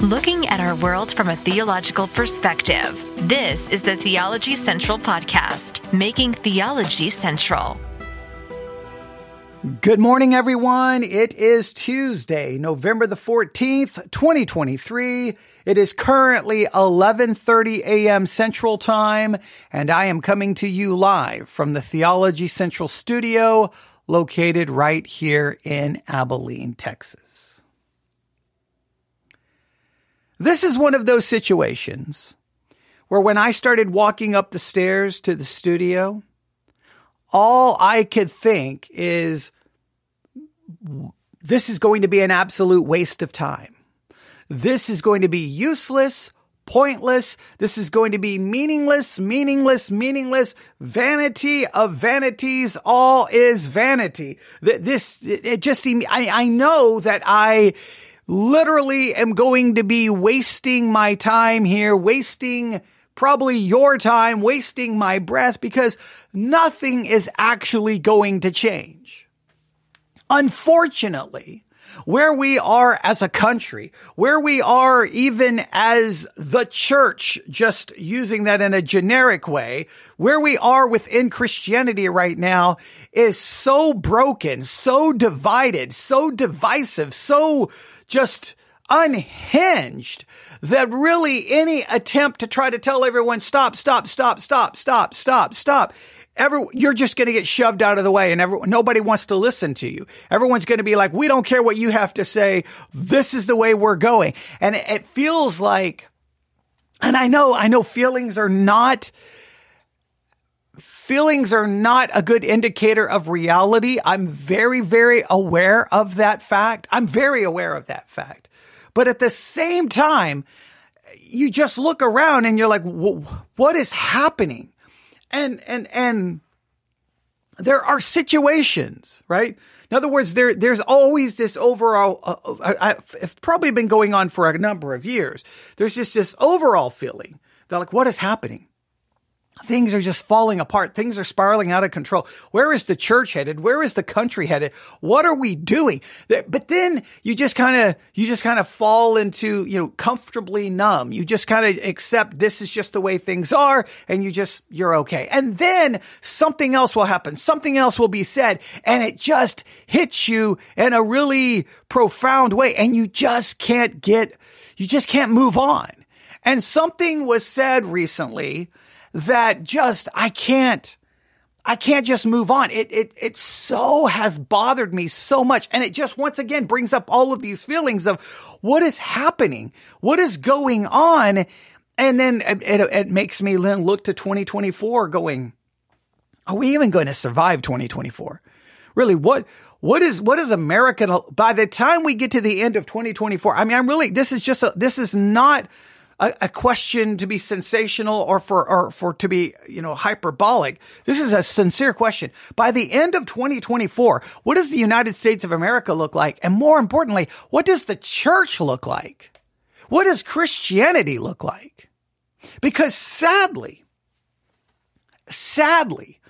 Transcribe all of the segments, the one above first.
looking at our world from a theological perspective. This is the Theology Central Podcast, making theology central. Good morning, everyone. It is Tuesday, November the 14th, 2023. It is currently 11:30 a.m. Central Time, and I am coming to you live from the Theology Central studio located right here in Abilene, Texas. This is one of those situations where when I started walking up the stairs to the studio, all I could think is this is going to be an absolute waste of time. This is going to be useless, pointless. This is going to be meaningless, meaningless, meaningless. Vanity of vanities. All is vanity. This, it just, I, I know that I literally am going to be wasting my time here, wasting probably your time, wasting my breath because nothing is actually going to change. Unfortunately, where we are as a country, where we are even as the church, just using that in a generic way, where we are within Christianity right now is so broken, so divided, so divisive, so just unhinged that really any attempt to try to tell everyone stop, stop, stop, stop, stop, stop, stop Every, you're just going to get shoved out of the way and every, nobody wants to listen to you. Everyone's going to be like, we don't care what you have to say. This is the way we're going. And it, it feels like, and I know, I know feelings are not, feelings are not a good indicator of reality. I'm very, very aware of that fact. I'm very aware of that fact. But at the same time, you just look around and you're like, what is happening? and and and there are situations, right? In other words, there there's always this overall. Uh, uh I, have probably been going on for a number of years. There's just this overall feeling that like what is happening? Things are just falling apart. Things are spiraling out of control. Where is the church headed? Where is the country headed? What are we doing? But then you just kind of, you just kind of fall into, you know, comfortably numb. You just kind of accept this is just the way things are and you just, you're okay. And then something else will happen. Something else will be said and it just hits you in a really profound way and you just can't get, you just can't move on. And something was said recently that just, I can't, I can't just move on. It, it, it so has bothered me so much. And it just once again brings up all of these feelings of what is happening? What is going on? And then it, it, it makes me then look to 2024 going, are we even going to survive 2024? Really, what, what is, what is American, by the time we get to the end of 2024, I mean, I'm really, this is just, a, this is not, a, a, question to be sensational or for or for to be you know hyperbolic. This is a sincere question. By the end of 2024, what does the United States of America look like? And more importantly, what does the church look like? What does Christianity look like? Because sadly, sadly,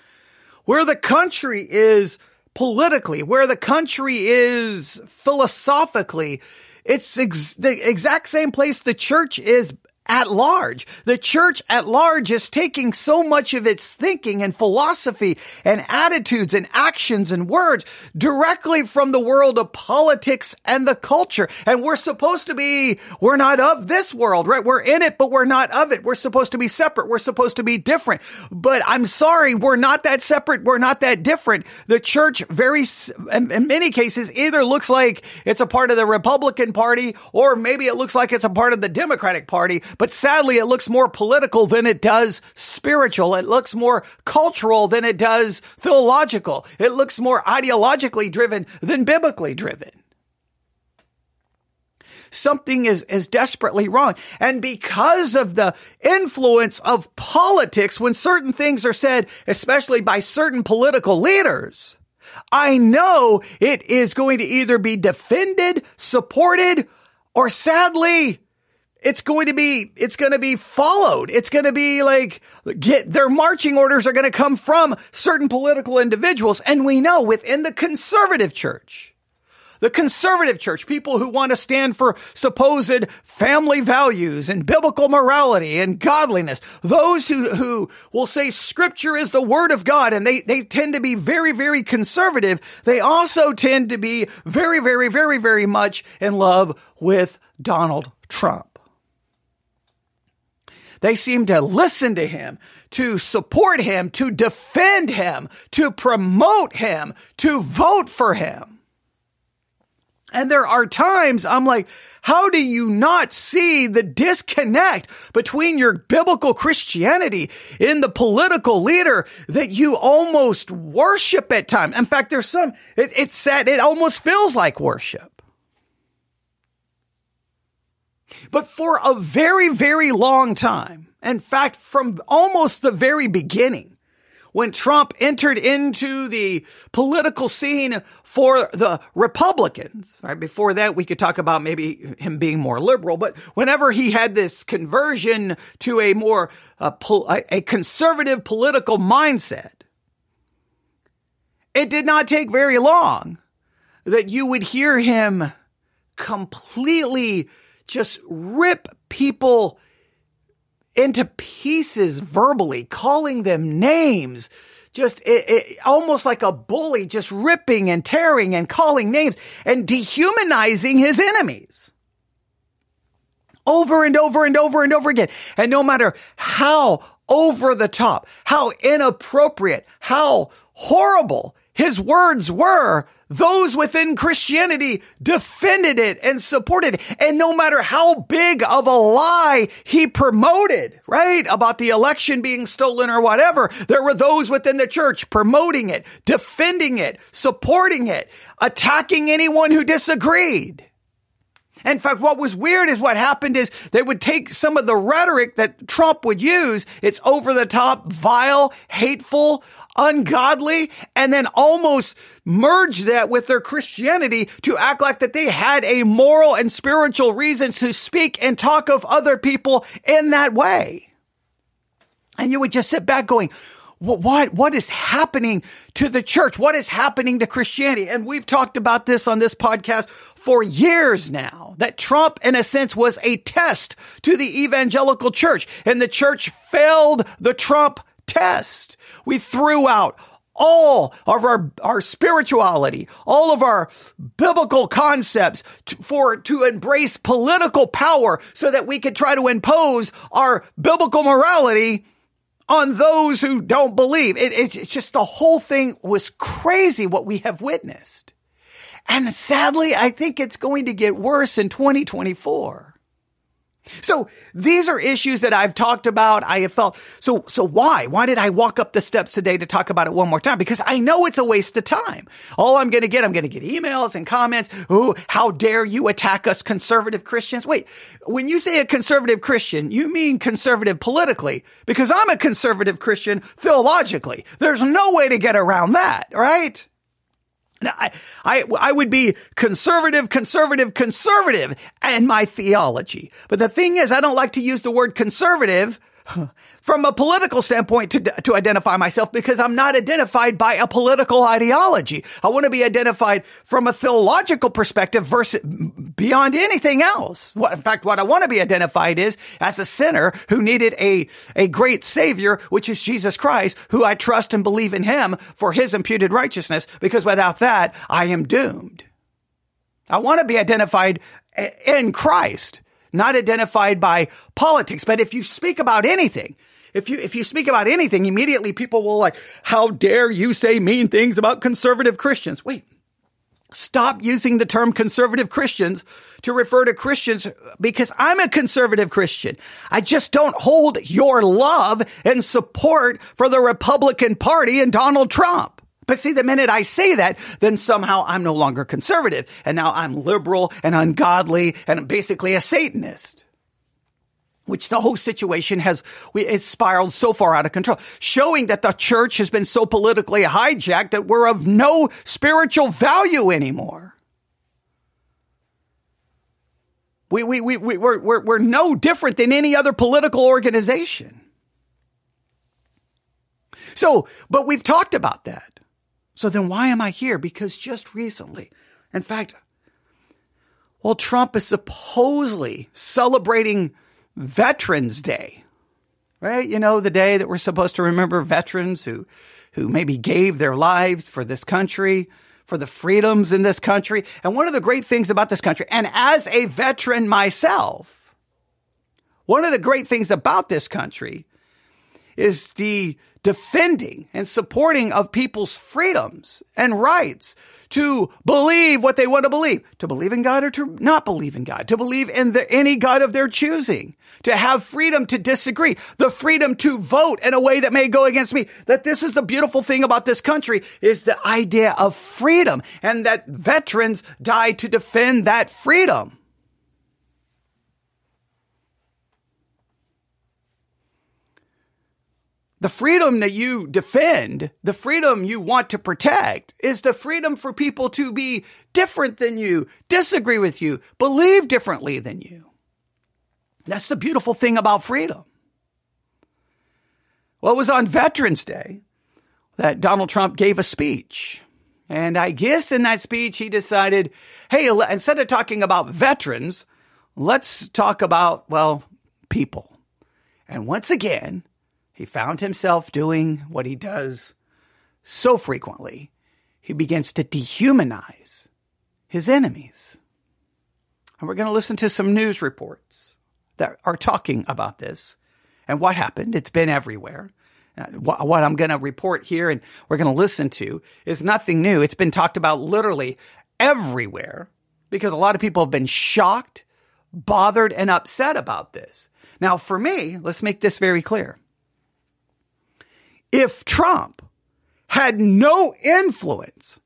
where the country is politically, where the country is philosophically, it's ex- the exact same place the church is at large. The church at large is taking so much of its thinking and philosophy and attitudes and actions and words directly from the world of politics and the culture. And we're supposed to be, we're not of this world, right? We're in it, but we're not of it. We're supposed to be separate. We're supposed to be different. But I'm sorry, we're not that separate. We're not that different. The church very, in many cases, either looks like it's a part of the Republican Party or maybe it looks like it's a part of the Democratic Party but sadly, it looks more political than it does spiritual. It looks more cultural than it does theological. It looks more ideologically driven than biblically driven. Something is, is desperately wrong. And because of the influence of politics, when certain things are said, especially by certain political leaders, I know it is going to either be defended, supported, or sadly it's going to be it's going to be followed it's going to be like get their marching orders are going to come from certain political individuals and we know within the conservative church the conservative church, people who want to stand for supposed family values and biblical morality and godliness, those who, who will say scripture is the word of God and they, they tend to be very, very conservative. They also tend to be very, very, very, very much in love with Donald Trump. They seem to listen to him, to support him, to defend him, to promote him, to vote for him. And there are times I'm like, how do you not see the disconnect between your biblical Christianity in the political leader that you almost worship at times? In fact, there's some, it, it's sad, it almost feels like worship. But for a very, very long time, in fact, from almost the very beginning, when Trump entered into the political scene for the Republicans, right? Before that, we could talk about maybe him being more liberal, but whenever he had this conversion to a more, uh, a conservative political mindset, it did not take very long that you would hear him completely just rip people into pieces verbally, calling them names, just it, it, almost like a bully, just ripping and tearing and calling names and dehumanizing his enemies over and over and over and over again. And no matter how over the top, how inappropriate, how horrible his words were, those within Christianity defended it and supported it. And no matter how big of a lie he promoted, right, about the election being stolen or whatever, there were those within the church promoting it, defending it, supporting it, attacking anyone who disagreed. In fact, what was weird is what happened is they would take some of the rhetoric that Trump would use. It's over the top, vile, hateful, ungodly, and then almost merge that with their Christianity to act like that they had a moral and spiritual reason to speak and talk of other people in that way. And you would just sit back going, what, what is happening to the church? What is happening to Christianity? And we've talked about this on this podcast for years now, that Trump, in a sense, was a test to the evangelical church and the church failed the Trump test. We threw out all of our, our spirituality, all of our biblical concepts to, for, to embrace political power so that we could try to impose our biblical morality on those who don't believe. It, it, it's just the whole thing was crazy what we have witnessed. And sadly, I think it's going to get worse in 2024. So these are issues that I've talked about. I have felt so. So why? Why did I walk up the steps today to talk about it one more time? Because I know it's a waste of time. All I'm going to get, I'm going to get emails and comments. Oh, how dare you attack us conservative Christians? Wait, when you say a conservative Christian, you mean conservative politically? Because I'm a conservative Christian theologically. There's no way to get around that, right? I, I, I would be conservative, conservative, conservative in my theology. But the thing is, I don't like to use the word conservative from a political standpoint to, to identify myself because I'm not identified by a political ideology. I want to be identified from a theological perspective versus beyond anything else. What, in fact, what I want to be identified is as a sinner who needed a, a great savior, which is Jesus Christ, who I trust and believe in him for his imputed righteousness because without that, I am doomed. I want to be identified in Christ not identified by politics. But if you speak about anything, if you, if you speak about anything, immediately people will like, how dare you say mean things about conservative Christians? Wait, Stop using the term conservative Christians to refer to Christians because I'm a conservative Christian. I just don't hold your love and support for the Republican Party and Donald Trump. But see, the minute I say that, then somehow I'm no longer conservative and now I'm liberal and ungodly and basically a Satanist which the whole situation has it's spiraled so far out of control, showing that the church has been so politically hijacked that we're of no spiritual value anymore. We, we, we, we, we're, we're, we're no different than any other political organization. So, but we've talked about that. So then why am I here? Because just recently, in fact, while Trump is supposedly celebrating Veterans Day, right? You know, the day that we're supposed to remember veterans who, who maybe gave their lives for this country, for the freedoms in this country. And one of the great things about this country, and as a veteran myself, one of the great things about this country is the defending and supporting of people's freedoms and rights to believe what they want to believe, to believe in God or to not believe in God, to believe in the, any God of their choosing, to have freedom to disagree, the freedom to vote in a way that may go against me. That this is the beautiful thing about this country is the idea of freedom and that veterans die to defend that freedom. The freedom that you defend, the freedom you want to protect is the freedom for people to be different than you, disagree with you, believe differently than you. That's the beautiful thing about freedom. Well, it was on Veterans Day that Donald Trump gave a speech. And I guess in that speech, he decided, hey, instead of talking about veterans, let's talk about, well, people. And once again, he found himself doing what he does so frequently. He begins to dehumanize his enemies. And we're going to listen to some news reports that are talking about this and what happened. It's been everywhere. Uh, what I'm going to report here and we're going to listen to is nothing new. It's been talked about literally everywhere because a lot of people have been shocked, bothered, and upset about this. Now, for me, let's make this very clear if Trump had no influence,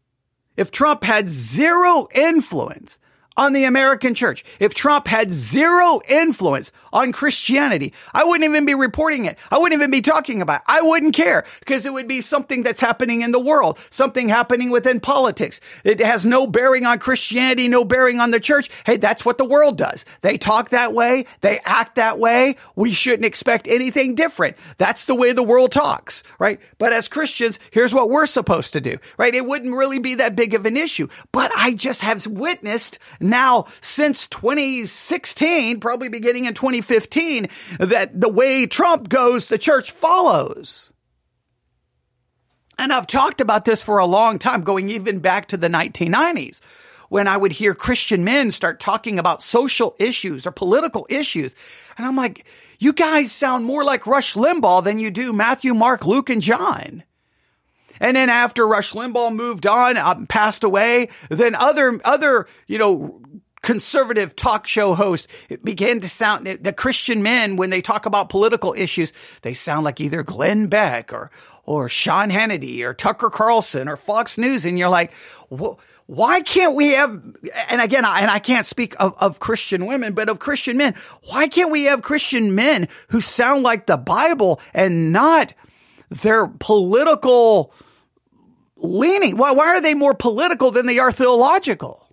if Trump had zero influence on the American church. If Trump had zero influence on Christianity, I wouldn't even be reporting it. I wouldn't even be talking about it. I wouldn't care because it would be something that's happening in the world, something happening within politics. It has no bearing on Christianity, no bearing on the church. Hey, that's what the world does. They talk that way. They act that way. We shouldn't expect anything different. That's the way the world talks, right? But as Christians, here's what we're supposed to do, right? It wouldn't really be that big of an issue, but I just have witnessed now since 2016, probably beginning in 2015, that the way Trump goes, the church follows. And I've talked about this for a long time, going even back to the 1990s when I would hear Christian men start talking about social issues or political issues. And I'm like, you guys sound more like Rush Limbaugh than you do Matthew, Mark, Luke, and John. And then after Rush Limbaugh moved on, uh, passed away, then other, other, you know, conservative talk show hosts began to sound, the Christian men, when they talk about political issues, they sound like either Glenn Beck or, or Sean Hannity or Tucker Carlson or Fox News. And you're like, why can't we have, and again, and I can't speak of, of Christian women, but of Christian men, why can't we have Christian men who sound like the Bible and not their political, leaning. Why, why are they more political than they are theological?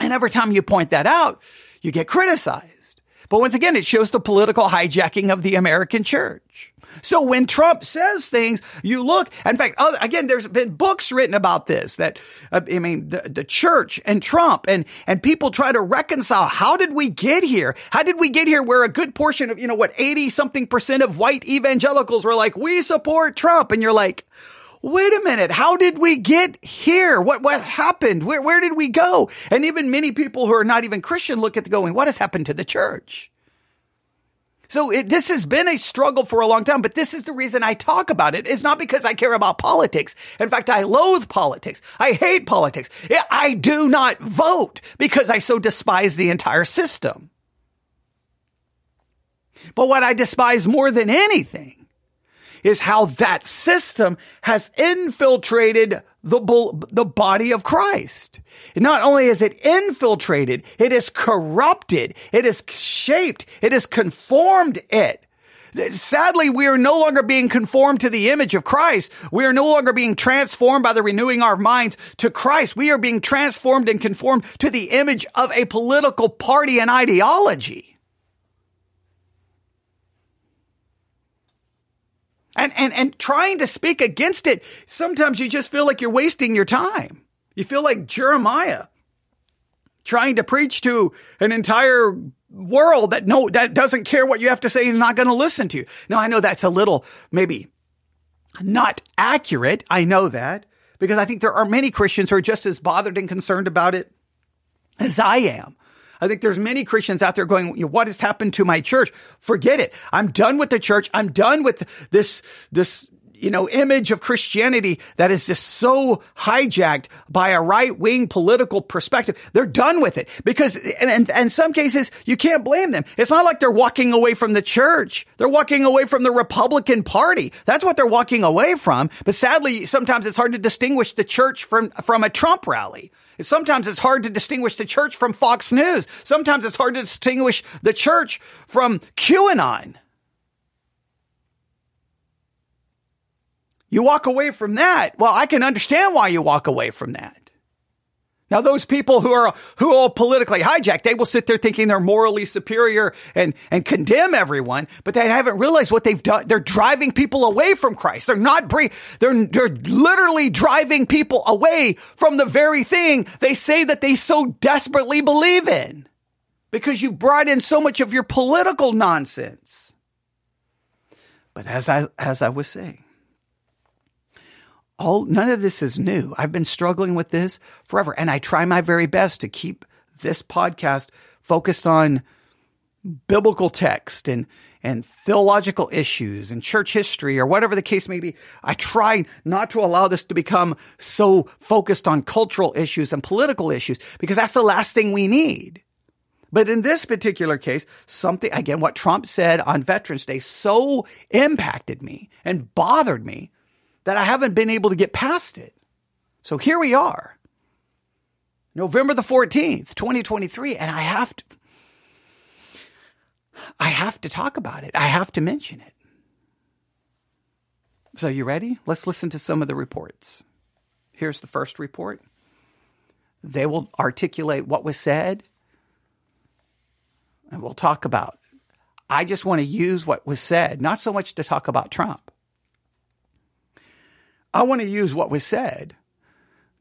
And every time you point that out, you get criticized. But once again, it shows the political hijacking of the American church. So when Trump says things, you look, in fact, other, again, there's been books written about this that, uh, I mean, the, the church and Trump and, and people try to reconcile. How did we get here? How did we get here where a good portion of, you know, what, 80 something percent of white evangelicals were like, we support Trump. And you're like, wait a minute, how did we get here? What, what happened? Where, where did we go? And even many people who are not even Christian look at the going, what has happened to the church? So it, this has been a struggle for a long time, but this is the reason I talk about it. It's not because I care about politics. In fact, I loathe politics. I hate politics. I do not vote because I so despise the entire system. But what I despise more than anything is how that system has infiltrated the, the body of Christ. not only is it infiltrated, it is corrupted, it is shaped, it has conformed it. Sadly, we are no longer being conformed to the image of Christ. We are no longer being transformed by the renewing our minds to Christ. We are being transformed and conformed to the image of a political party and ideology. And, and, and trying to speak against it, sometimes you just feel like you're wasting your time. You feel like Jeremiah trying to preach to an entire world that no, that doesn't care what you have to say and not going to listen to you. Now, I know that's a little maybe not accurate. I know that because I think there are many Christians who are just as bothered and concerned about it as I am. I think there's many Christians out there going, what has happened to my church? Forget it. I'm done with the church. I'm done with this, this you know, image of Christianity that is just so hijacked by a right wing political perspective. They're done with it because, and, in some cases, you can't blame them. It's not like they're walking away from the church. They're walking away from the Republican Party. That's what they're walking away from. But sadly, sometimes it's hard to distinguish the church from, from a Trump rally. Sometimes it's hard to distinguish the church from Fox News. Sometimes it's hard to distinguish the church from QAnon. You walk away from that. Well, I can understand why you walk away from that. Now, those people who are, who are politically hijacked, they will sit there thinking they're morally superior and, and condemn everyone, but they haven't realized what they've done. They're driving people away from Christ. They're not, bre- they're, they're literally driving people away from the very thing they say that they so desperately believe in because you've brought in so much of your political nonsense. But as I, as I was saying, all none of this is new. I've been struggling with this forever and I try my very best to keep this podcast focused on biblical text and and theological issues and church history or whatever the case may be. I try not to allow this to become so focused on cultural issues and political issues because that's the last thing we need. But in this particular case, something, again, what Trump said on Veterans Day so impacted me and bothered me that I haven't been able to get past it. So here we are, November the 14th, 2023, and I have to, I have to talk about it. I have to mention it. So you ready? Let's listen to some of the reports. Here's the first report. They will articulate what was said and we'll talk about. I just want to use what was said, not so much to talk about Trump. I want to use what was said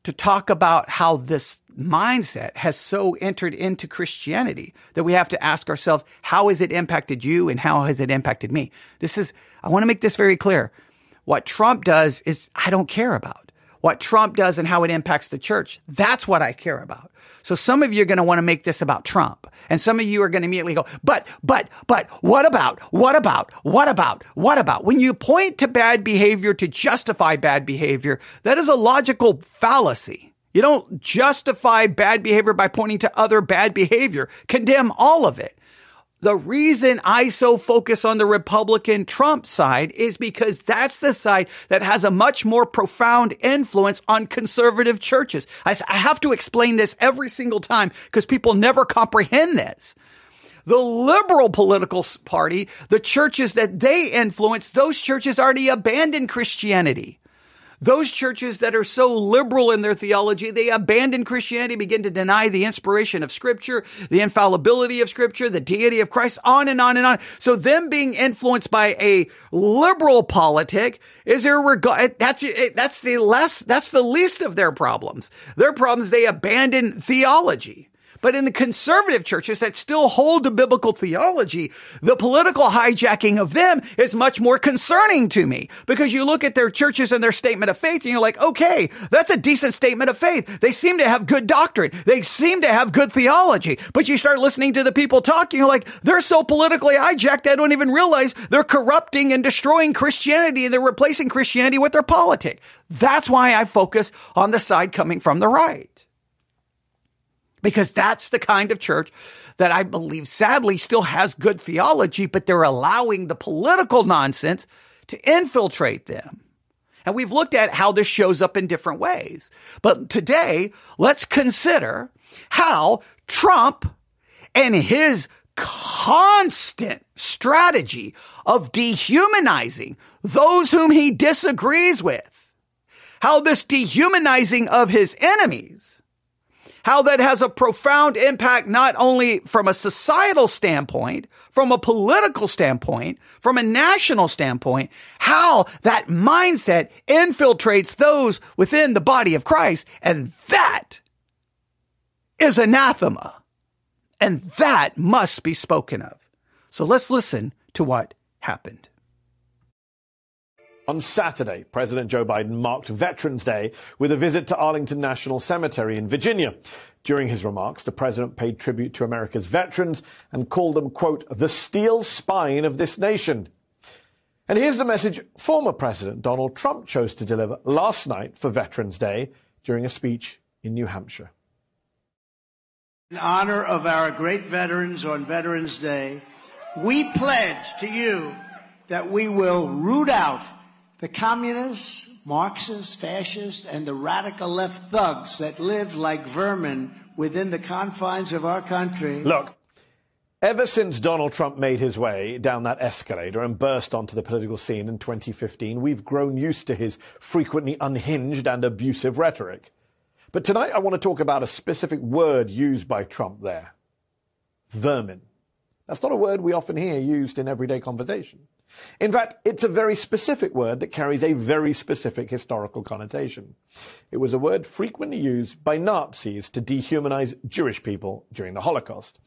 to talk about how this mindset has so entered into Christianity that we have to ask ourselves, how has it impacted you and how has it impacted me? This is, I want to make this very clear. What Trump does is I don't care about. What Trump does and how it impacts the church, that's what I care about. So some of you are going to want to make this about Trump. And some of you are going to immediately go, but, but, but, what about, what about, what about, what about? When you point to bad behavior to justify bad behavior, that is a logical fallacy. You don't justify bad behavior by pointing to other bad behavior. Condemn all of it. The reason I so focus on the Republican Trump side is because that's the side that has a much more profound influence on conservative churches. I, have to explain this every single time because people never comprehend this. The liberal political party, the churches that they influence, those churches already abandoned Christianity. Those churches that are so liberal in their theology, they abandon Christianity, begin to deny the inspiration of scripture, the infallibility of scripture, the deity of Christ, on and on and on. So them being influenced by a liberal politic is irregard, that's, that's the less, that's the least of their problems. Their problems, they abandon theology. But in the conservative churches that still hold to biblical theology, the political hijacking of them is much more concerning to me because you look at their churches and their statement of faith and you're like, okay, that's a decent statement of faith. They seem to have good doctrine. They seem to have good theology. But you start listening to the people talking, you're like, they're so politically hijacked, they don't even realize they're corrupting and destroying Christianity they're replacing Christianity with their politic. That's why I focus on the side coming from the right because that's the kind of church that I believe sadly still has good theology, but they're allowing the political nonsense to infiltrate them. And we've looked at how this shows up in different ways. But today, let's consider how Trump and his constant strategy of dehumanizing those whom he disagrees with, how this dehumanizing of his enemies how that has a profound impact, not only from a societal standpoint, from a political standpoint, from a national standpoint, how that mindset infiltrates those within the body of Christ. And that is anathema. And that must be spoken of. So let's listen to what happened. On Saturday, President Joe Biden marked Veterans Day with a visit to Arlington National Cemetery in Virginia. During his remarks, the president paid tribute to America's veterans and called them, quote, the steel spine of this nation. And here's the message former President Donald Trump chose to deliver last night for Veterans Day during a speech in New Hampshire. In honor of our great veterans on Veterans Day, we pledge to you that we will root out the communists, Marxists, fascists, and the radical left thugs that live like vermin within the confines of our country. Look, ever since Donald Trump made his way down that escalator and burst onto the political scene in 2015, we've grown used to his frequently unhinged and abusive rhetoric. But tonight I want to talk about a specific word used by Trump there. Vermin. That's not a word we often hear used in everyday conversation. In fact, it's a very specific word that carries a very specific historical connotation. It was a word frequently used by Nazis to dehumanize Jewish people during the Holocaust.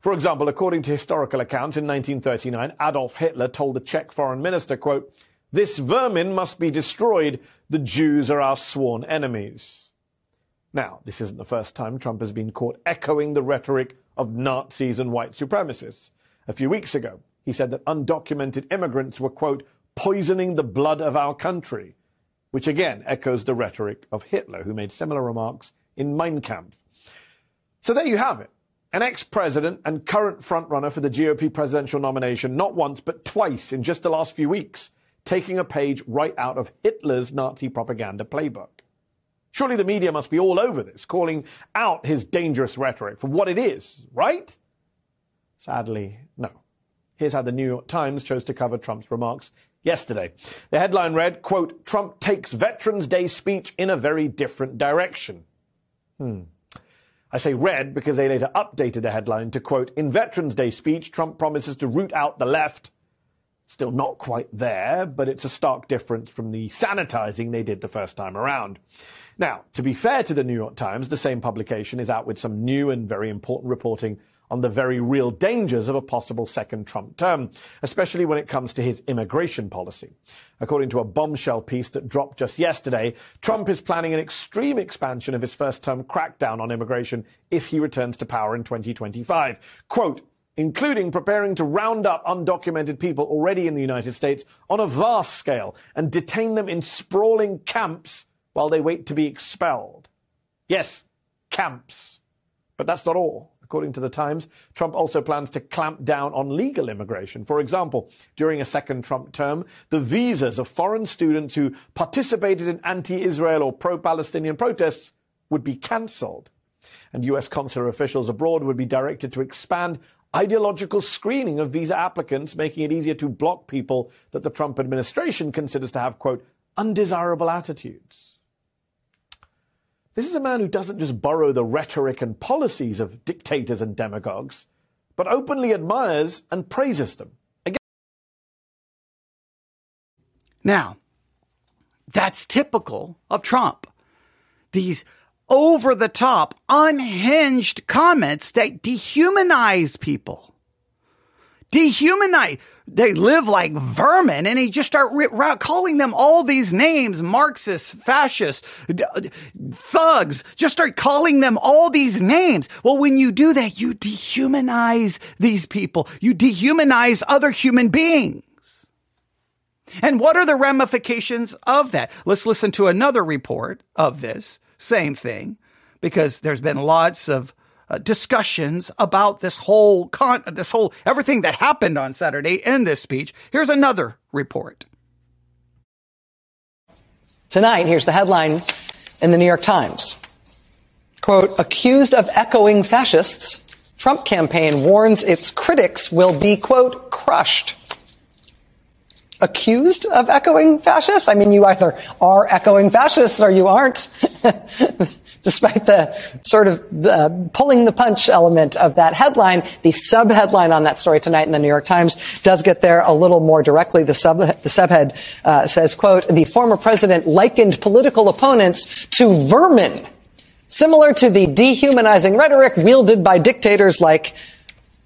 For example, according to historical accounts in 1939, Adolf Hitler told the Czech foreign minister, quote, this vermin must be destroyed. The Jews are our sworn enemies. Now, this isn't the first time Trump has been caught echoing the rhetoric of Nazis and white supremacists. A few weeks ago, he said that undocumented immigrants were, quote, poisoning the blood of our country, which again echoes the rhetoric of Hitler, who made similar remarks in Mein Kampf. So there you have it. An ex-president and current frontrunner for the GOP presidential nomination, not once, but twice in just the last few weeks, taking a page right out of Hitler's Nazi propaganda playbook. Surely the media must be all over this, calling out his dangerous rhetoric for what it is, right? Sadly, no. Here's how the New York Times chose to cover Trump's remarks yesterday. The headline read, quote, Trump takes Veterans Day speech in a very different direction. Hmm. I say read because they later updated the headline to quote, in Veterans Day speech, Trump promises to root out the left. Still not quite there, but it's a stark difference from the sanitizing they did the first time around. Now, to be fair to the New York Times, the same publication is out with some new and very important reporting on the very real dangers of a possible second Trump term, especially when it comes to his immigration policy. According to a bombshell piece that dropped just yesterday, Trump is planning an extreme expansion of his first term crackdown on immigration if he returns to power in 2025. Quote, including preparing to round up undocumented people already in the United States on a vast scale and detain them in sprawling camps while they wait to be expelled. Yes, camps. But that's not all. According to the Times, Trump also plans to clamp down on legal immigration. For example, during a second Trump term, the visas of foreign students who participated in anti-Israel or pro-Palestinian protests would be cancelled. And US consular officials abroad would be directed to expand ideological screening of visa applicants, making it easier to block people that the Trump administration considers to have, quote, undesirable attitudes. This is a man who doesn't just borrow the rhetoric and policies of dictators and demagogues, but openly admires and praises them. Again- now, that's typical of Trump. These over the top, unhinged comments that dehumanize people. Dehumanize. They live like vermin and he just start calling them all these names marxists fascists uh, thugs just start calling them all these names. Well when you do that you dehumanize these people. You dehumanize other human beings. And what are the ramifications of that? Let's listen to another report of this. Same thing because there's been lots of uh, discussions about this whole con- this whole everything that happened on Saturday in this speech. Here's another report. Tonight, here's the headline in the New York Times. Quote, accused of echoing fascists, Trump campaign warns its critics will be, quote, crushed. Accused of echoing fascists? I mean, you either are echoing fascists or you aren't. despite the sort of uh, pulling the punch element of that headline, the sub headline on that story tonight in the New York Times does get there a little more directly. The sub the subhead uh, says, "quote The former president likened political opponents to vermin." similar to the dehumanizing rhetoric wielded by dictators like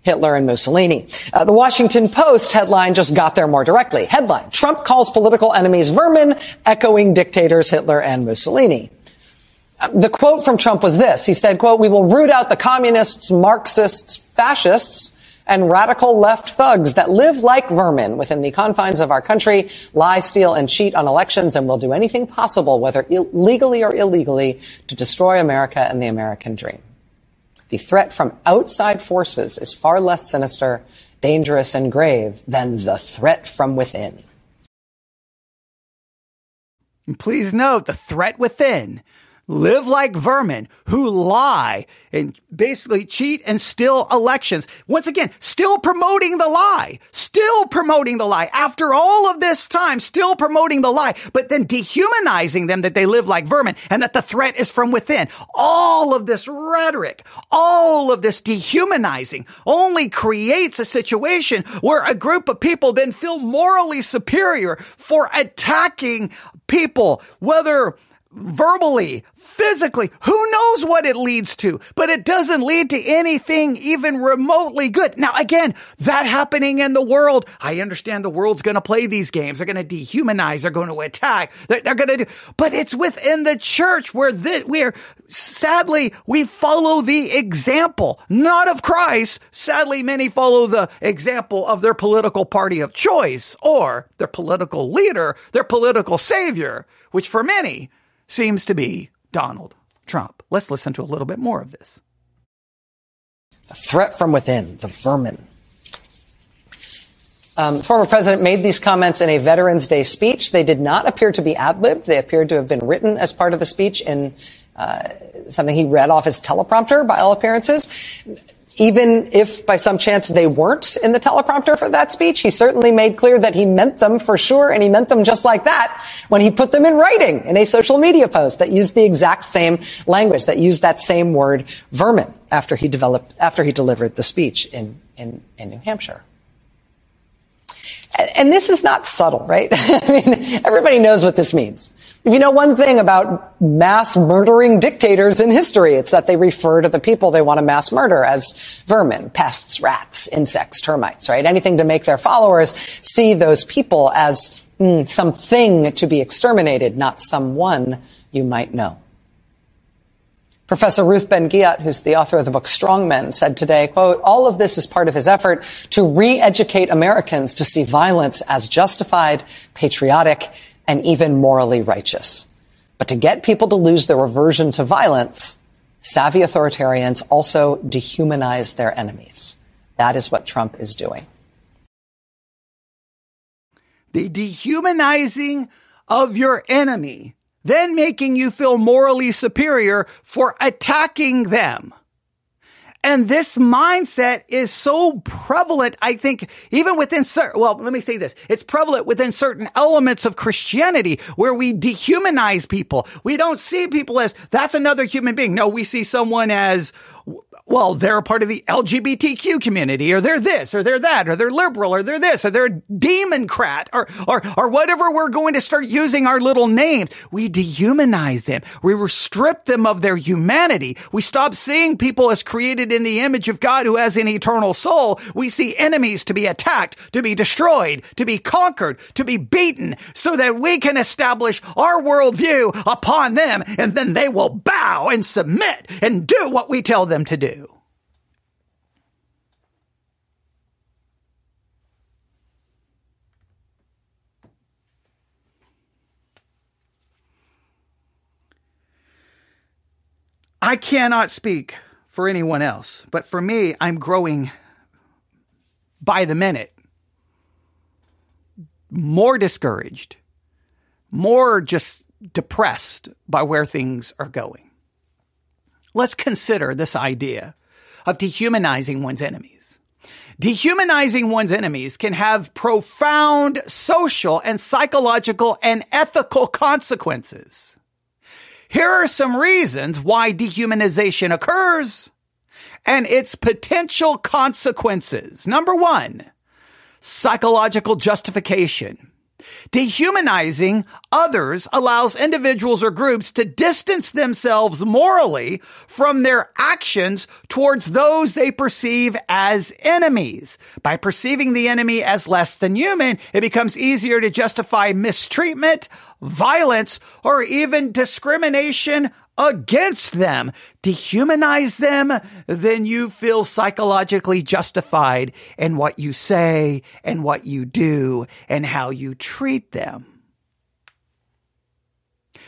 Hitler and Mussolini. Uh, the Washington Post headline just got there more directly. Headline, Trump calls political enemies vermin, echoing dictators Hitler and Mussolini. The quote from Trump was this. He said, quote, we will root out the communists, Marxists, fascists, and radical left thugs that live like vermin within the confines of our country, lie, steal, and cheat on elections, and will do anything possible, whether Ill- legally or illegally, to destroy America and the American dream. The threat from outside forces is far less sinister, dangerous, and grave than the threat from within. Please note the threat within live like vermin who lie and basically cheat and steal elections. Once again, still promoting the lie, still promoting the lie after all of this time, still promoting the lie, but then dehumanizing them that they live like vermin and that the threat is from within. All of this rhetoric, all of this dehumanizing only creates a situation where a group of people then feel morally superior for attacking people, whether verbally, physically. Who knows what it leads to? But it doesn't lead to anything even remotely good. Now, again, that happening in the world, I understand the world's going to play these games. They're going to dehumanize. They're going to attack. They're, they're going to do, but it's within the church where this, we're, sadly, we follow the example, not of Christ. Sadly, many follow the example of their political party of choice or their political leader, their political savior, which for many seems to be Donald Trump. Let's listen to a little bit more of this. The threat from within, the vermin. Um, former president made these comments in a Veterans Day speech. They did not appear to be ad libbed. They appeared to have been written as part of the speech in uh, something he read off his teleprompter by all appearances even if by some chance they weren't in the teleprompter for that speech, he certainly made clear that he meant them for sure, and he meant them just like that when he put them in writing in a social media post that used the exact same language, that used that same word vermin after he developed, after he delivered the speech in, in, in New Hampshire. And this is not subtle, right? I mean, everybody knows what this means. If you know one thing about mass murdering dictators in history, it's that they refer to the people they want to mass murder as vermin, pests, rats, insects, termites, right? Anything to make their followers see those people as mm, something to be exterminated, not someone you might know. Professor Ruth Ben-Ghiat, who's the author of the book Strong Men, said today, quote, all of this is part of his effort to re-educate Americans to see violence as justified, patriotic, and even morally righteous. But to get people to lose their aversion to violence, savvy authoritarians also dehumanize their enemies. That is what Trump is doing. The dehumanizing of your enemy, then making you feel morally superior for attacking them. And this mindset is so prevalent, I think, even within certain, well, let me say this. It's prevalent within certain elements of Christianity where we dehumanize people. We don't see people as, that's another human being. No, we see someone as, well, they're a part of the LGBTQ community, or they're this, or they're that, or they're liberal, or they're this, or they're a democrat, or, or, or whatever we're going to start using our little names. We dehumanize them. We strip them of their humanity. We stop seeing people as created in the image of God who has an eternal soul. We see enemies to be attacked, to be destroyed, to be conquered, to be beaten, so that we can establish our worldview upon them, and then they will bow and submit and do what we tell them to do. I cannot speak for anyone else, but for me, I'm growing by the minute more discouraged, more just depressed by where things are going. Let's consider this idea of dehumanizing one's enemies. Dehumanizing one's enemies can have profound social and psychological and ethical consequences. Here are some reasons why dehumanization occurs and its potential consequences. Number one, psychological justification. Dehumanizing others allows individuals or groups to distance themselves morally from their actions towards those they perceive as enemies. By perceiving the enemy as less than human, it becomes easier to justify mistreatment, violence, or even discrimination against them, dehumanize them, then you feel psychologically justified in what you say and what you do and how you treat them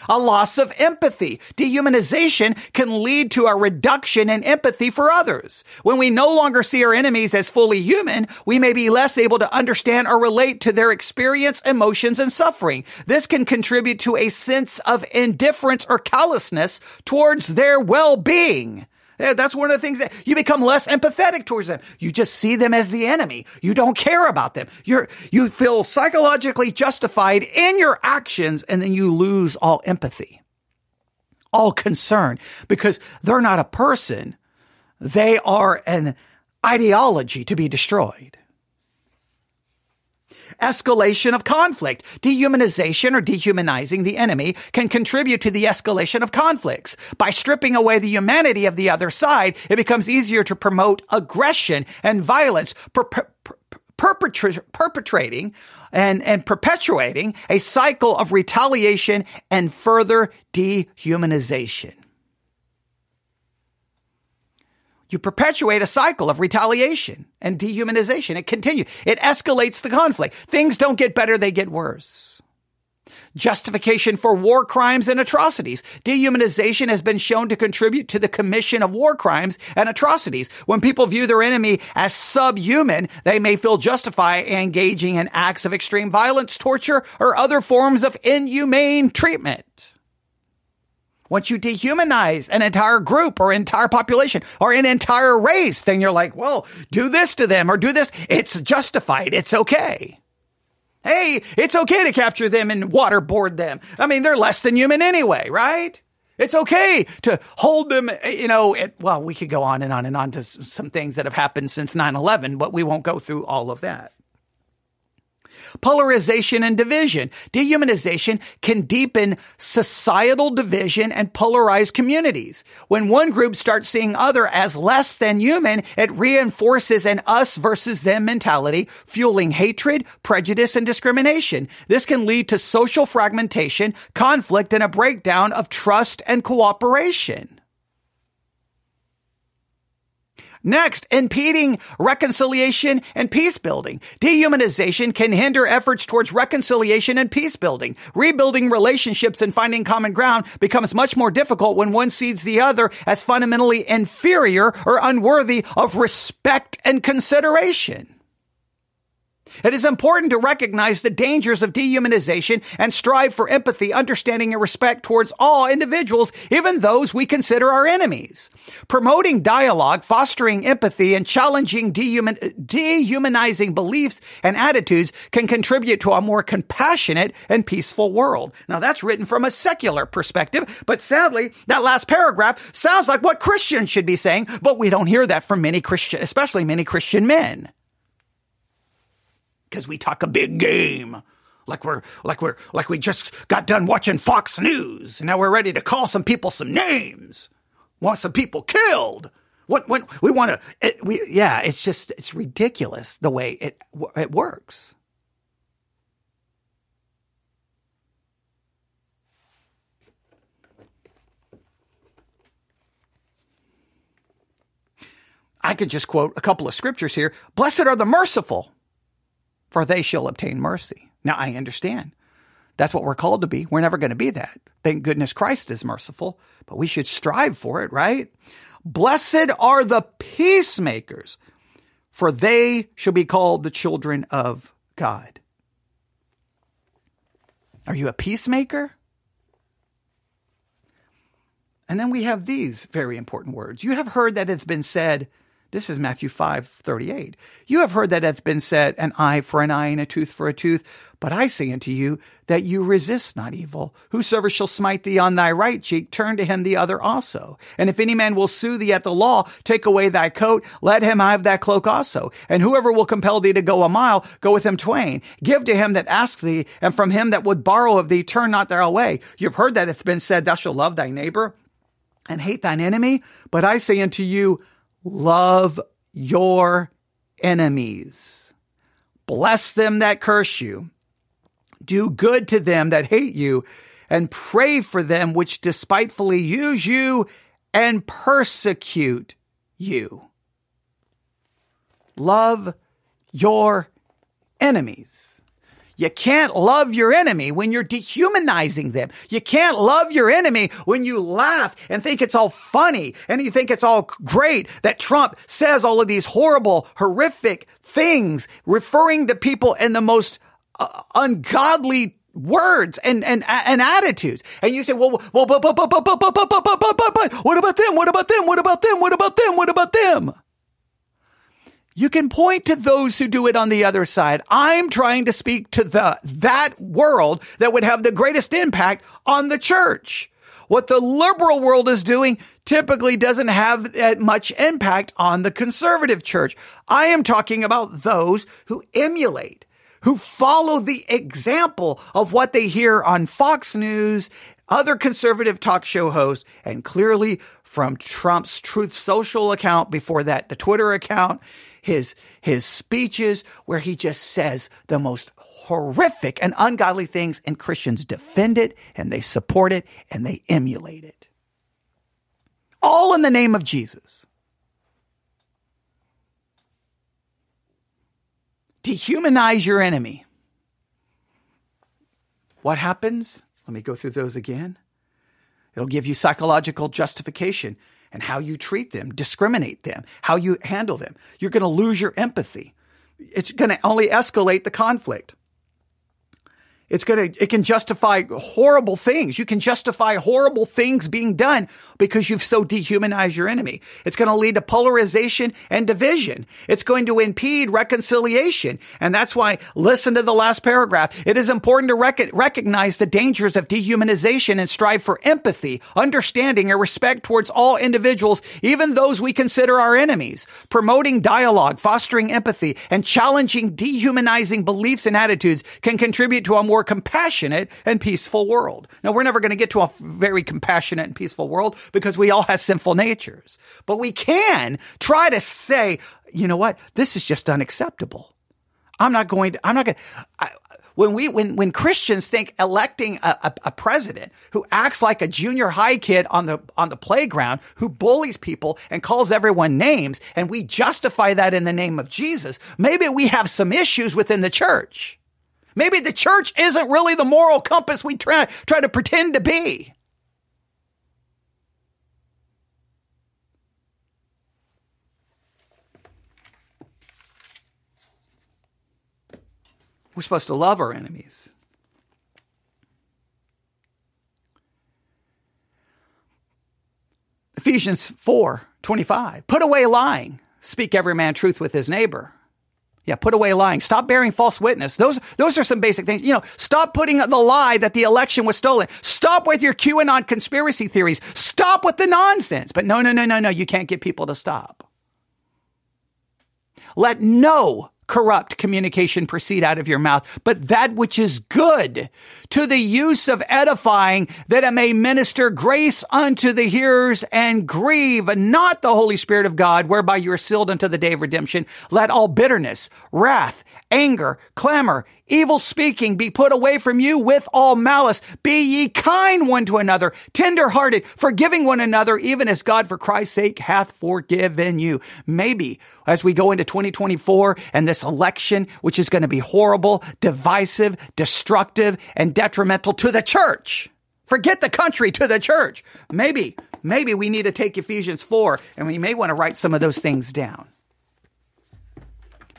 a loss of empathy. Dehumanization can lead to a reduction in empathy for others. When we no longer see our enemies as fully human, we may be less able to understand or relate to their experience, emotions, and suffering. This can contribute to a sense of indifference or callousness towards their well-being. That's one of the things that you become less empathetic towards them. You just see them as the enemy. You don't care about them. You're, you feel psychologically justified in your actions and then you lose all empathy, all concern because they're not a person. They are an ideology to be destroyed escalation of conflict. Dehumanization or dehumanizing the enemy can contribute to the escalation of conflicts. By stripping away the humanity of the other side, it becomes easier to promote aggression and violence, per- per- perpetra- perpetrating and, and perpetuating a cycle of retaliation and further dehumanization. You perpetuate a cycle of retaliation and dehumanization. It continues. It escalates the conflict. Things don't get better, they get worse. Justification for war crimes and atrocities. Dehumanization has been shown to contribute to the commission of war crimes and atrocities. When people view their enemy as subhuman, they may feel justified engaging in acts of extreme violence, torture, or other forms of inhumane treatment. Once you dehumanize an entire group or entire population or an entire race, then you're like, well, do this to them or do this. It's justified. It's okay. Hey, it's okay to capture them and waterboard them. I mean, they're less than human anyway, right? It's okay to hold them, you know, it, well, we could go on and on and on to some things that have happened since 9-11, but we won't go through all of that polarization and division. Dehumanization can deepen societal division and polarize communities. When one group starts seeing other as less than human, it reinforces an us versus them mentality, fueling hatred, prejudice, and discrimination. This can lead to social fragmentation, conflict, and a breakdown of trust and cooperation. Next, impeding reconciliation and peace building. Dehumanization can hinder efforts towards reconciliation and peace building. Rebuilding relationships and finding common ground becomes much more difficult when one sees the other as fundamentally inferior or unworthy of respect and consideration. It is important to recognize the dangers of dehumanization and strive for empathy, understanding, and respect towards all individuals, even those we consider our enemies. Promoting dialogue, fostering empathy, and challenging dehuman- dehumanizing beliefs and attitudes can contribute to a more compassionate and peaceful world. Now that's written from a secular perspective, but sadly, that last paragraph sounds like what Christians should be saying, but we don't hear that from many Christian, especially many Christian men because we talk a big game. Like we're like we're like we just got done watching Fox News and now we're ready to call some people some names. Want some people killed. What when we want to we yeah, it's just it's ridiculous the way it it works. I could just quote a couple of scriptures here. Blessed are the merciful, for they shall obtain mercy. Now I understand. That's what we're called to be. We're never going to be that. Thank goodness Christ is merciful, but we should strive for it, right? Blessed are the peacemakers, for they shall be called the children of God. Are you a peacemaker? And then we have these very important words. You have heard that it's been said, This is Matthew 5 38. You have heard that hath been said, an eye for an eye and a tooth for a tooth. But I say unto you that you resist not evil. Whosoever shall smite thee on thy right cheek, turn to him the other also. And if any man will sue thee at the law, take away thy coat, let him have that cloak also. And whoever will compel thee to go a mile, go with him twain. Give to him that asks thee, and from him that would borrow of thee, turn not thou away. You've heard that it hath been said, thou shalt love thy neighbor and hate thine enemy. But I say unto you, Love your enemies. Bless them that curse you. Do good to them that hate you and pray for them which despitefully use you and persecute you. Love your enemies. You can't love your enemy when you're dehumanizing them. You can't love your enemy when you laugh and think it's all funny and you think it's all great that Trump says all of these horrible, horrific things referring to people in the most uh, ungodly words and, and, and attitudes. And you say, well, well, but, but, but, but, but, but, but, but, but, but, but, but, what about them? What about them? What about them? What about them? What about them? You can point to those who do it on the other side. I'm trying to speak to the, that world that would have the greatest impact on the church. What the liberal world is doing typically doesn't have that much impact on the conservative church. I am talking about those who emulate, who follow the example of what they hear on Fox News, other conservative talk show hosts, and clearly from Trump's Truth Social account before that, the Twitter account his, his speeches where he just says the most horrific and ungodly things and Christians defend it and they support it and they emulate it. All in the name of Jesus. Dehumanize your enemy. What happens? Let me go through those again. It'll give you psychological justification and how you treat them, discriminate them, how you handle them. You're going to lose your empathy. It's going to only escalate the conflict. It's going to, it can justify horrible things. You can justify horrible things being done because you've so dehumanized your enemy. It's going to lead to polarization and division. It's going to impede reconciliation. And that's why listen to the last paragraph. It is important to rec- recognize the dangers of dehumanization and strive for empathy, understanding and respect towards all individuals, even those we consider our enemies. Promoting dialogue, fostering empathy, and challenging dehumanizing beliefs and attitudes can contribute to a more more compassionate and peaceful world. Now, we're never going to get to a very compassionate and peaceful world because we all have sinful natures. But we can try to say, you know what? This is just unacceptable. I'm not going to, I'm not going to, when we when when Christians think electing a, a, a, president who acts like a junior high kid on the on the playground who bullies people and calls everyone names and we justify that in the name of Jesus maybe we have some issues within the church Maybe the church isn't really the moral compass we try, try to pretend to be. We're supposed to love our enemies. Ephesians 4 25. Put away lying. Speak every man truth with his neighbor. Yeah, put away lying. Stop bearing false witness. Those, those are some basic things. You know, stop putting the lie that the election was stolen. Stop with your QAnon conspiracy theories. Stop with the nonsense. But no, no, no, no, no. You can't get people to stop. Let no corrupt communication proceed out of your mouth, but that which is good to the use of edifying that it may minister grace unto the hearers and grieve not the Holy Spirit of God, whereby you are sealed unto the day of redemption. Let all bitterness, wrath, anger, clamor, evil speaking be put away from you with all malice. Be ye kind one to another, tender hearted, forgiving one another, even as God for Christ's sake hath forgiven you. Maybe as we go into 2024 and this election, which is going to be horrible, divisive, destructive, and detrimental to the church. Forget the country to the church. Maybe, maybe we need to take Ephesians 4 and we may want to write some of those things down.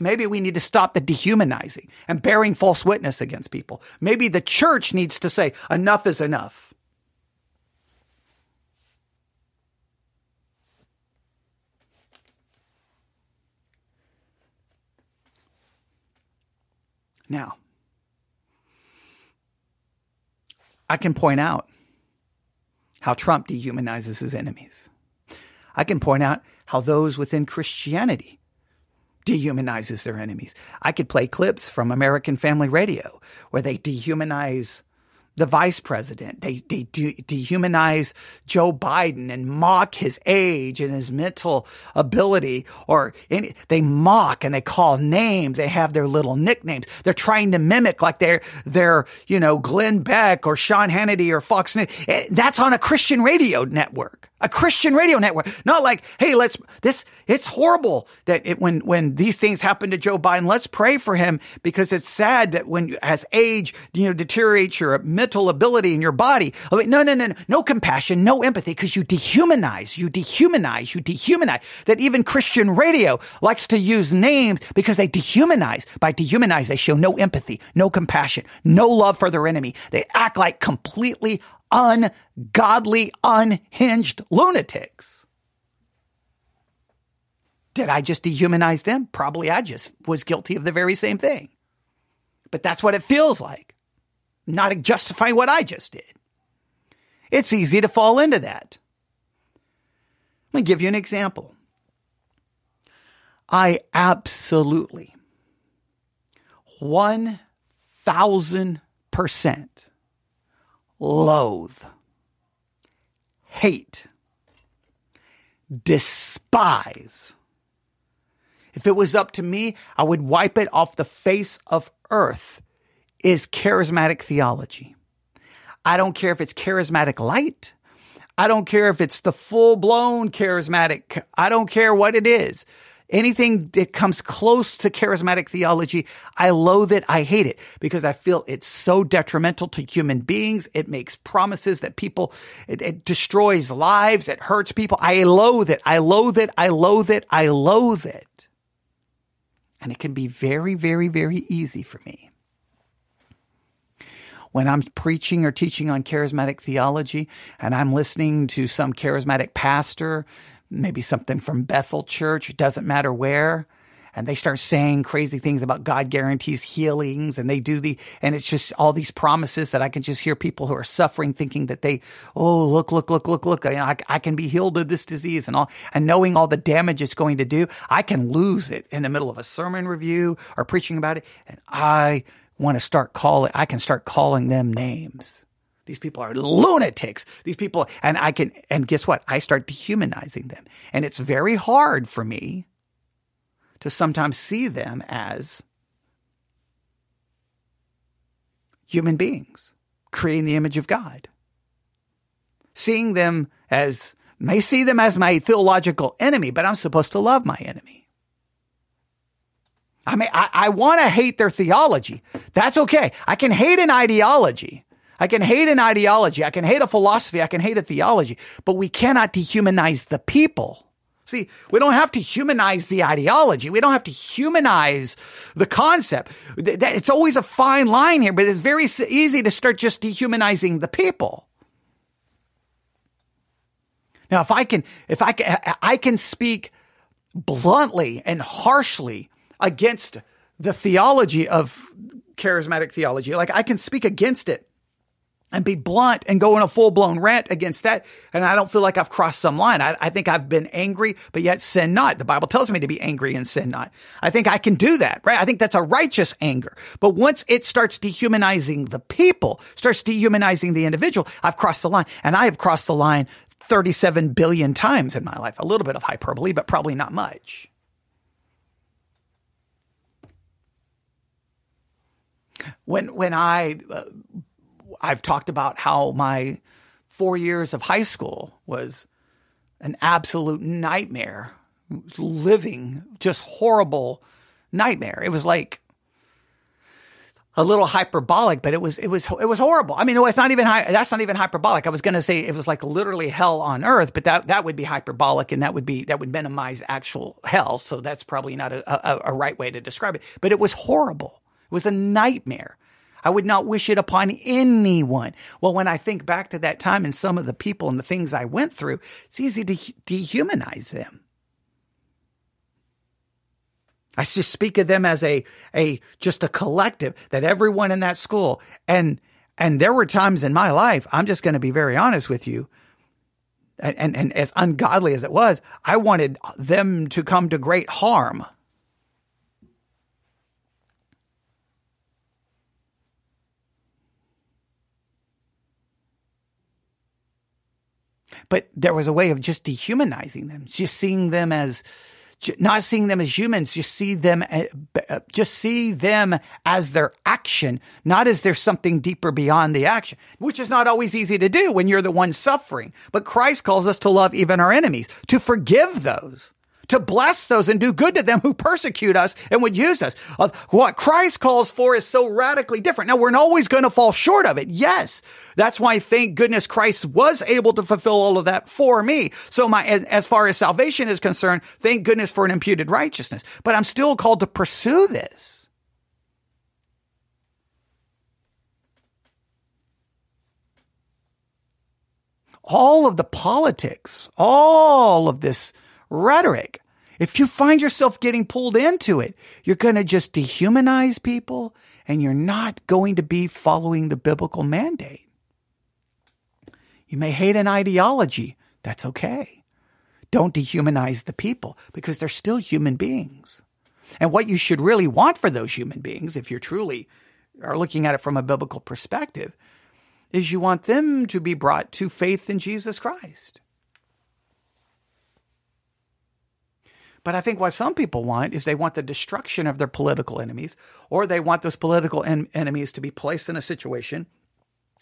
Maybe we need to stop the dehumanizing and bearing false witness against people. Maybe the church needs to say, enough is enough. Now, I can point out how Trump dehumanizes his enemies. I can point out how those within Christianity dehumanizes their enemies. I could play clips from American Family Radio where they dehumanize the vice president. They, they de- dehumanize Joe Biden and mock his age and his mental ability or any, they mock and they call names. They have their little nicknames. They're trying to mimic like they're, they're, you know, Glenn Beck or Sean Hannity or Fox News. Eh, that's on a Christian radio network a Christian radio network. Not like, hey, let's this. It's horrible that it, when when these things happen to Joe Biden, let's pray for him because it's sad that when as age you know deteriorates your mental ability in your body. I mean, no, no, no, no, no compassion, no empathy, because you dehumanize, you dehumanize, you dehumanize. That even Christian radio likes to use names because they dehumanize. By dehumanize, they show no empathy, no compassion, no love for their enemy. They act like completely ungodly, unhinged lunatics. Did I just dehumanize them? Probably I just was guilty of the very same thing. But that's what it feels like. Not justifying what I just did. It's easy to fall into that. Let me give you an example. I absolutely 1000% loathe, hate, despise. If it was up to me, I would wipe it off the face of earth is charismatic theology. I don't care if it's charismatic light. I don't care if it's the full blown charismatic. I don't care what it is. Anything that comes close to charismatic theology, I loathe it. I hate it because I feel it's so detrimental to human beings. It makes promises that people, it, it destroys lives. It hurts people. I loathe it. I loathe it. I loathe it. I loathe it. And it can be very, very, very easy for me when I'm preaching or teaching on charismatic theology and I'm listening to some charismatic pastor maybe something from Bethel Church, it doesn't matter where. And they start saying crazy things about God guarantees healings and they do the, and it's just all these promises that I can just hear people who are suffering thinking that they, oh, look, look, look, look, look, I, I can be healed of this disease and all, and knowing all the damage it's going to do, I can lose it in the middle of a sermon review or preaching about it. And I want to start calling, I can start calling them names. These people are lunatics. These people, and I can, and guess what? I start dehumanizing them. And it's very hard for me to sometimes see them as human beings, creating the image of God. Seeing them as, may see them as my theological enemy, but I'm supposed to love my enemy. I mean, I, I want to hate their theology. That's okay. I can hate an ideology. I can hate an ideology. I can hate a philosophy. I can hate a theology, but we cannot dehumanize the people. See, we don't have to humanize the ideology. We don't have to humanize the concept. It's always a fine line here, but it's very easy to start just dehumanizing the people. Now, if I can, if I can, I can speak bluntly and harshly against the theology of charismatic theology. Like I can speak against it and be blunt and go in a full blown rant against that. And I don't feel like I've crossed some line. I, I, think I've been angry, but yet sin not. The Bible tells me to be angry and sin not. I think I can do that, right? I think that's a righteous anger. But once it starts dehumanizing the people, starts dehumanizing the individual, I've crossed the line and I have crossed the line 37 billion times in my life. A little bit of hyperbole, but probably not much. When, when I, uh, I've talked about how my four years of high school was an absolute nightmare, living just horrible nightmare. It was like a little hyperbolic, but it was it was it was horrible. I mean, it's not even that's not even hyperbolic. I was going to say it was like literally hell on earth, but that that would be hyperbolic, and that would be that would minimize actual hell. So that's probably not a, a, a right way to describe it. But it was horrible. It was a nightmare. I would not wish it upon anyone. Well, when I think back to that time and some of the people and the things I went through, it's easy to dehumanize them. I just speak of them as a, a, just a collective that everyone in that school and, and there were times in my life, I'm just going to be very honest with you. And, and, and as ungodly as it was, I wanted them to come to great harm. But there was a way of just dehumanizing them, just seeing them as, not seeing them as humans, just see them, uh, uh, just see them as their action, not as there's something deeper beyond the action, which is not always easy to do when you're the one suffering. But Christ calls us to love even our enemies, to forgive those to bless those and do good to them who persecute us and would use us. Uh, what Christ calls for is so radically different. Now, we're always going to fall short of it. Yes. That's why, thank goodness, Christ was able to fulfill all of that for me. So my, as far as salvation is concerned, thank goodness for an imputed righteousness. But I'm still called to pursue this. all of the politics, all of this rhetoric. If you find yourself getting pulled into it, you're going to just dehumanize people and you're not going to be following the biblical mandate. You may hate an ideology. That's okay. Don't dehumanize the people because they're still human beings. And what you should really want for those human beings, if you're truly are looking at it from a biblical perspective, is you want them to be brought to faith in Jesus Christ. But I think what some people want is they want the destruction of their political enemies, or they want those political en- enemies to be placed in a situation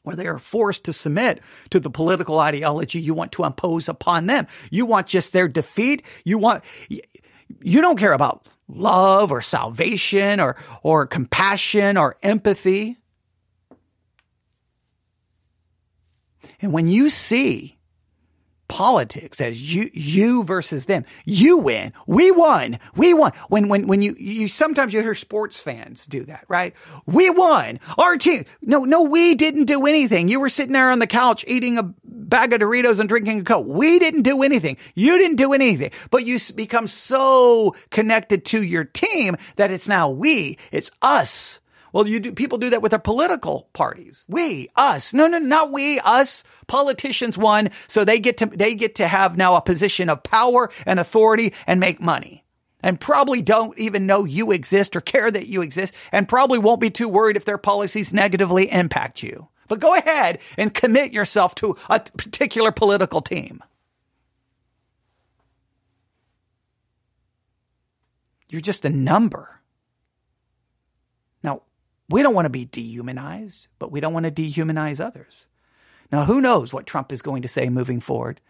where they are forced to submit to the political ideology you want to impose upon them. You want just their defeat. You want, you don't care about love or salvation or, or compassion or empathy. And when you see politics as you you versus them. You win. We won. We won. When when when you you sometimes you hear sports fans do that, right? We won. Our team. No, no, we didn't do anything. You were sitting there on the couch eating a bag of Doritos and drinking a Coke. We didn't do anything. You didn't do anything. But you become so connected to your team that it's now we. It's us. Well, you do, people do that with their political parties. We, us. No, no, not we, us. Politicians won, so they get to, they get to have now a position of power and authority and make money. And probably don't even know you exist or care that you exist, and probably won't be too worried if their policies negatively impact you. But go ahead and commit yourself to a particular political team. You're just a number. We don't want to be dehumanized, but we don't want to dehumanize others. Now, who knows what Trump is going to say moving forward?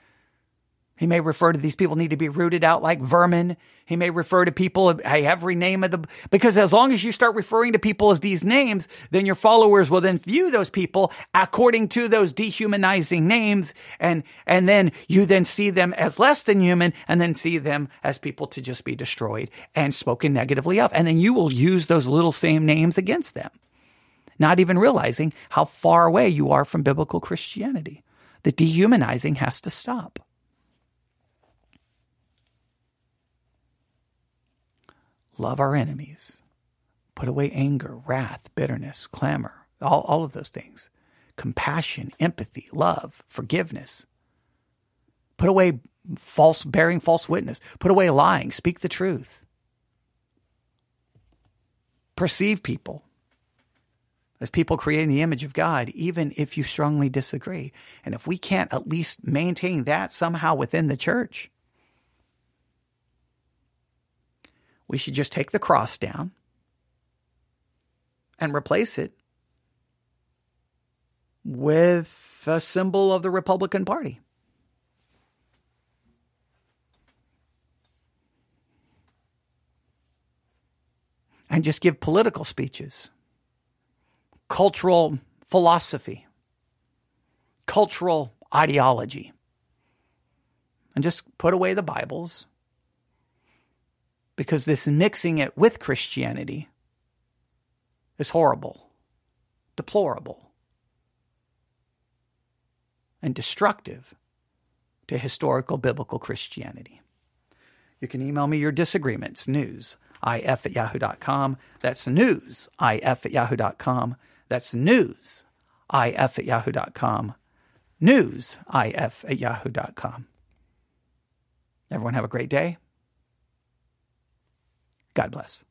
He may refer to these people need to be rooted out like vermin. He may refer to people hey, every name of the because as long as you start referring to people as these names, then your followers will then view those people according to those dehumanizing names, and and then you then see them as less than human, and then see them as people to just be destroyed and spoken negatively of, and then you will use those little same names against them, not even realizing how far away you are from biblical Christianity. The dehumanizing has to stop. Love our enemies. Put away anger, wrath, bitterness, clamor, all, all of those things. Compassion, empathy, love, forgiveness. Put away false, bearing false witness. Put away lying. Speak the truth. Perceive people as people creating the image of God, even if you strongly disagree. And if we can't at least maintain that somehow within the church, we should just take the cross down and replace it with a symbol of the Republican Party. And just give political speeches, cultural philosophy, cultural ideology, and just put away the Bibles because this mixing it with Christianity is horrible, deplorable, and destructive to historical biblical Christianity. You can email me your disagreements, news if at yahoo.com. That's news, if at yahoo.com. That's news, if at yahoo.com. News, if at yahoo.com. Everyone have a great day. God bless.